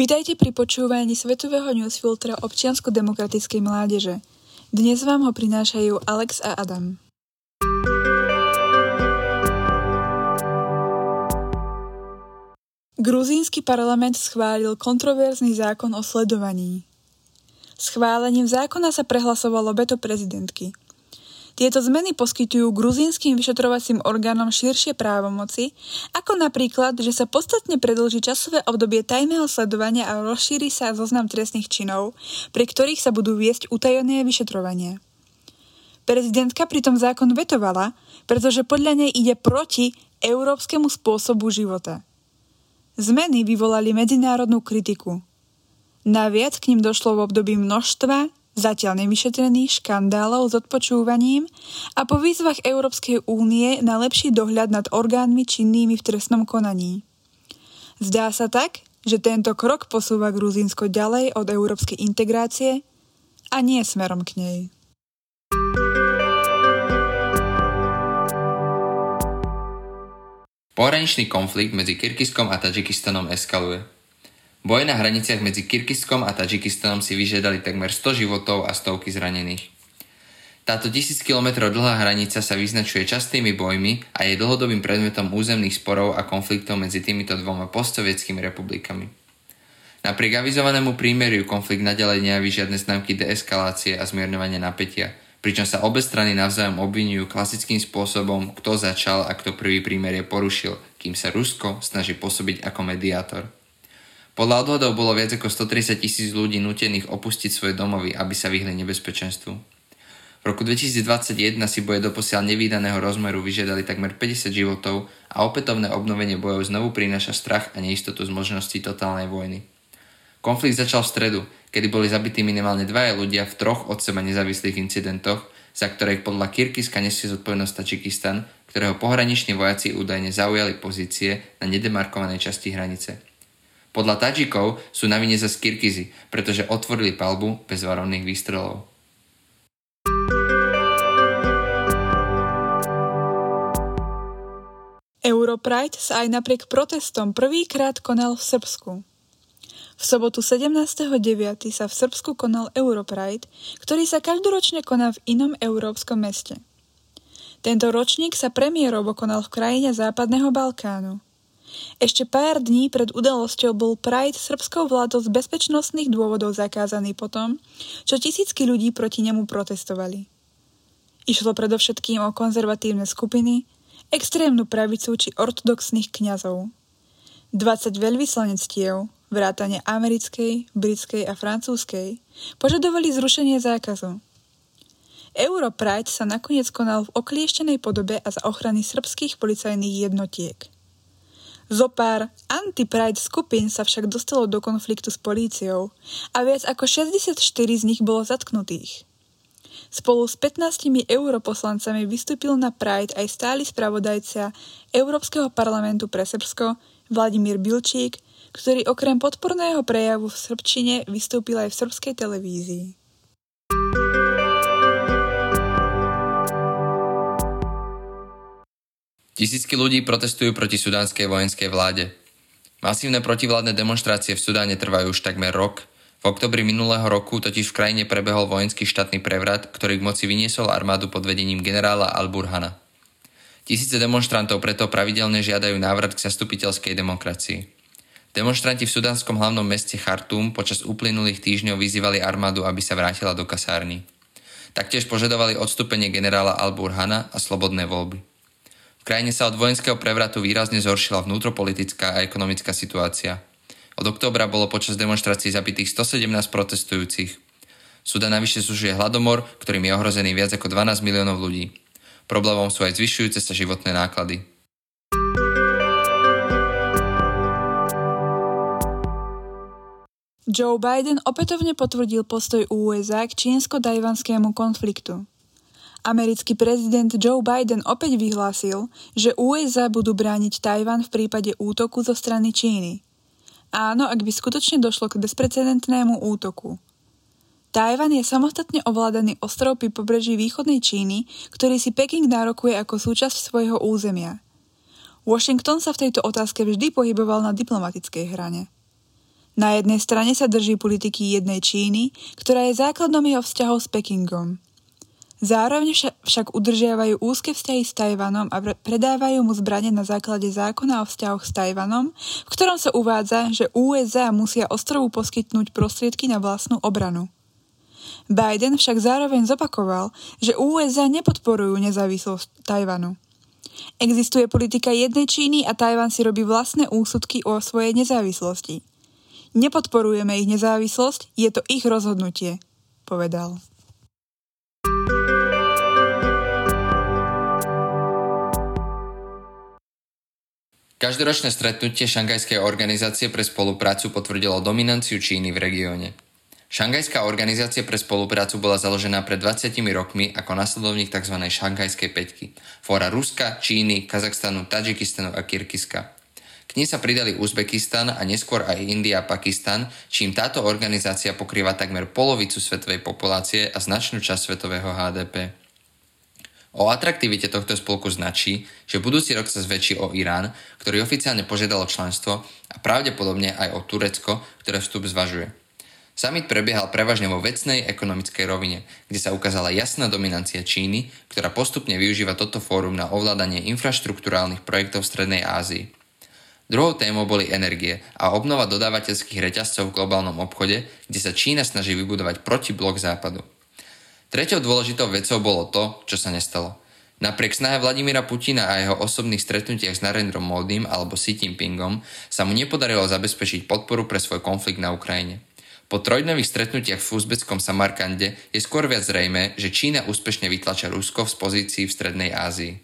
Vítajte pri počúvaní Svetového newsfiltra občiansko-demokratickej mládeže. Dnes vám ho prinášajú Alex a Adam. Gruzínsky parlament schválil kontroverzný zákon o sledovaní. Schválením zákona sa prehlasovalo beto prezidentky – tieto zmeny poskytujú gruzínskym vyšetrovacím orgánom širšie právomoci, ako napríklad, že sa podstatne predlží časové obdobie tajného sledovania a rozšíri sa zoznam trestných činov, pri ktorých sa budú viesť utajené vyšetrovania. Prezidentka pritom zákon vetovala, pretože podľa nej ide proti európskemu spôsobu života. Zmeny vyvolali medzinárodnú kritiku. Naviac k ním došlo v období množstva zatiaľ nevyšetrených škandálov s odpočúvaním a po výzvach Európskej únie na lepší dohľad nad orgánmi činnými v trestnom konaní. Zdá sa tak, že tento krok posúva Gruzínsko ďalej od európskej integrácie a nie smerom k nej. Pohraničný konflikt medzi Kyrgyzskom a Tadžikistanom eskaluje. Boje na hraniciach medzi Kyrgyzskom a Tadžikistanom si vyžiadali takmer 100 životov a stovky zranených. Táto tisíc kilometrov dlhá hranica sa vyznačuje častými bojmi a je dlhodobým predmetom územných sporov a konfliktov medzi týmito dvoma postsovietskými republikami. Napriek avizovanému prímeriu konflikt nadalej nejaví žiadne známky deeskalácie a zmierňovania napätia, pričom sa obe strany navzájom obvinujú klasickým spôsobom, kto začal a kto prvý prímerie porušil, kým sa Rusko snaží pôsobiť ako mediátor. Podľa odhodov bolo viac ako 130 tisíc ľudí nutených opustiť svoje domovy, aby sa vyhli nebezpečenstvu. V roku 2021 si boje doposiaľ nevýdaného rozmeru vyžiadali takmer 50 životov a opätovné obnovenie bojov znovu prináša strach a neistotu z možností totálnej vojny. Konflikt začal v stredu, kedy boli zabití minimálne dvaja ľudia v troch od seba nezávislých incidentoch, za ktorých podľa Kyrgyzska nesie zodpovednosť Tačikistan, ktorého pohraniční vojaci údajne zaujali pozície na nedemarkovanej časti hranice. Podľa Tadžikov sú na vine za Skirkizy, pretože otvorili palbu bez varovných výstrelov. Europride sa aj napriek protestom prvýkrát konal v Srbsku. V sobotu 17.9. sa v Srbsku konal Europride, ktorý sa každoročne koná v inom európskom meste. Tento ročník sa premiérovo konal v krajine Západného Balkánu – ešte pár dní pred udalosťou bol Pride srbskou vládou z bezpečnostných dôvodov zakázaný potom, čo tisícky ľudí proti nemu protestovali. Išlo predovšetkým o konzervatívne skupiny, extrémnu pravicu či ortodoxných kňazov. 20 veľvyslanectiev, vrátane americkej, britskej a francúzskej, požadovali zrušenie zákazu. Europride sa nakoniec konal v oklieštenej podobe a za ochrany srbských policajných jednotiek – Zopár anti-pride skupín sa však dostalo do konfliktu s políciou a viac ako 64 z nich bolo zatknutých. Spolu s 15 europoslancami vystúpil na Pride aj stály spravodajca Európskeho parlamentu pre Srbsko Vladimír Bilčík, ktorý okrem podporného prejavu v srbčine vystúpil aj v srbskej televízii. Tisícky ľudí protestujú proti sudánskej vojenskej vláde. Masívne protivládne demonstrácie v Sudáne trvajú už takmer rok. V oktobri minulého roku totiž v krajine prebehol vojenský štátny prevrat, ktorý k moci vyniesol armádu pod vedením generála Al-Burhana. Tisíce demonstrantov preto pravidelne žiadajú návrat k zastupiteľskej demokracii. Demonstranti v sudánskom hlavnom meste Chartum počas uplynulých týždňov vyzývali armádu, aby sa vrátila do kasárny. Taktiež požadovali odstúpenie generála Al-Burhana a slobodné voľby. V krajine sa od vojenského prevratu výrazne zhoršila vnútropolitická a ekonomická situácia. Od októbra bolo počas demonstrácií zabitých 117 protestujúcich. Suda navyše sužuje hladomor, ktorým je ohrozený viac ako 12 miliónov ľudí. Problémom sú aj zvyšujúce sa životné náklady. Joe Biden opätovne potvrdil postoj USA k čínsko-tajvanskému konfliktu. Americký prezident Joe Biden opäť vyhlásil, že USA budú brániť Tajvan v prípade útoku zo strany Číny. Áno, ak by skutočne došlo k bezprecedentnému útoku. Tajvan je samostatne ovládaný ostrov pri pobreží východnej Číny, ktorý si Peking nárokuje ako súčasť svojho územia. Washington sa v tejto otázke vždy pohyboval na diplomatickej hrane. Na jednej strane sa drží politiky jednej Číny, ktorá je základom jeho vzťahov s Pekingom. Zároveň však udržiavajú úzke vzťahy s Tajvanom a predávajú mu zbranie na základe zákona o vzťahoch s Tajvanom, v ktorom sa uvádza, že USA musia ostrovu poskytnúť prostriedky na vlastnú obranu. Biden však zároveň zopakoval, že USA nepodporujú nezávislosť Tajvanu. Existuje politika jednej Číny a Tajvan si robí vlastné úsudky o svojej nezávislosti. Nepodporujeme ich nezávislosť, je to ich rozhodnutie, povedal. Každoročné stretnutie Šangajskej organizácie pre spoluprácu potvrdilo dominanciu Číny v regióne. Šangajská organizácia pre spoluprácu bola založená pred 20 rokmi ako nasledovník tzv. Šangajskej peťky, fóra Ruska, Číny, Kazachstanu, Tadžikistanu a Kirkiska. K nej sa pridali Uzbekistan a neskôr aj India a Pakistan, čím táto organizácia pokrýva takmer polovicu svetovej populácie a značnú časť svetového HDP. O atraktivite tohto spolku značí, že budúci rok sa zväčší o Irán, ktorý oficiálne požiadalo členstvo a pravdepodobne aj o Turecko, ktoré vstup zvažuje. Summit prebiehal prevažne vo vecnej ekonomickej rovine, kde sa ukázala jasná dominancia Číny, ktorá postupne využíva toto fórum na ovládanie infraštruktúrálnych projektov v Strednej Ázii. Druhou témou boli energie a obnova dodávateľských reťazcov v globálnom obchode, kde sa Čína snaží vybudovať protiblok západu. Treťou dôležitou vecou bolo to, čo sa nestalo. Napriek snahe Vladimíra Putina a jeho osobných stretnutiach s Narendrom Modym alebo Xi Jinpingom sa mu nepodarilo zabezpečiť podporu pre svoj konflikt na Ukrajine. Po trojdnových stretnutiach v uzbeckom Samarkande je skôr viac zrejme, že Čína úspešne vytlača Rusko z pozícií v Strednej Ázii.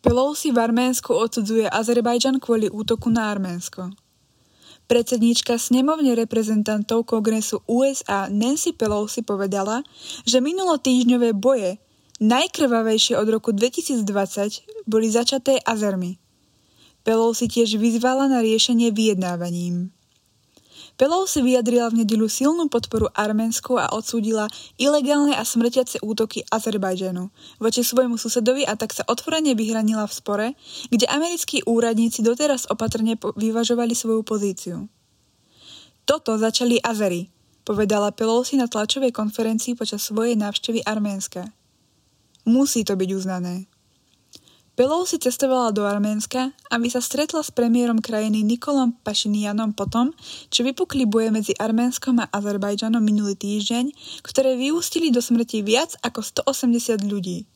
Pelosi v Arménsku odsudzuje Azerbajdžan kvôli útoku na Arménsko. Predsedníčka snemovne reprezentantov kongresu USA Nancy Pelosi povedala, že minulotýžňové boje, najkrvavejšie od roku 2020, boli začaté Azermi. Pelosi tiež vyzvala na riešenie vyjednávaním. Pelosi vyjadrila v nedelu silnú podporu Arménsku a odsúdila ilegálne a smrtiace útoky Azerbajdžanu voči svojmu susedovi a tak sa otvorene vyhranila v spore, kde americkí úradníci doteraz opatrne vyvažovali svoju pozíciu. Toto začali Azery, povedala Pelosi na tlačovej konferencii počas svojej návštevy Arménska. Musí to byť uznané. Pelosi cestovala do Arménska, aby sa stretla s premiérom krajiny Nikolom Pašinianom potom, čo vypukli boje medzi Arménskom a Azerbajdžanom minulý týždeň, ktoré vyústili do smrti viac ako 180 ľudí.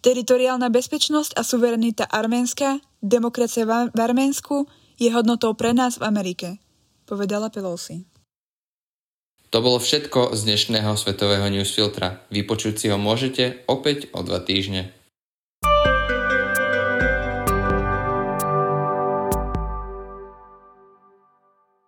Teritoriálna bezpečnosť a suverenita Arménska, demokracia v Arménsku je hodnotou pre nás v Amerike, povedala Pelosi. To bolo všetko z dnešného svetového newsfiltra. Vypočuť si ho môžete opäť o dva týždne.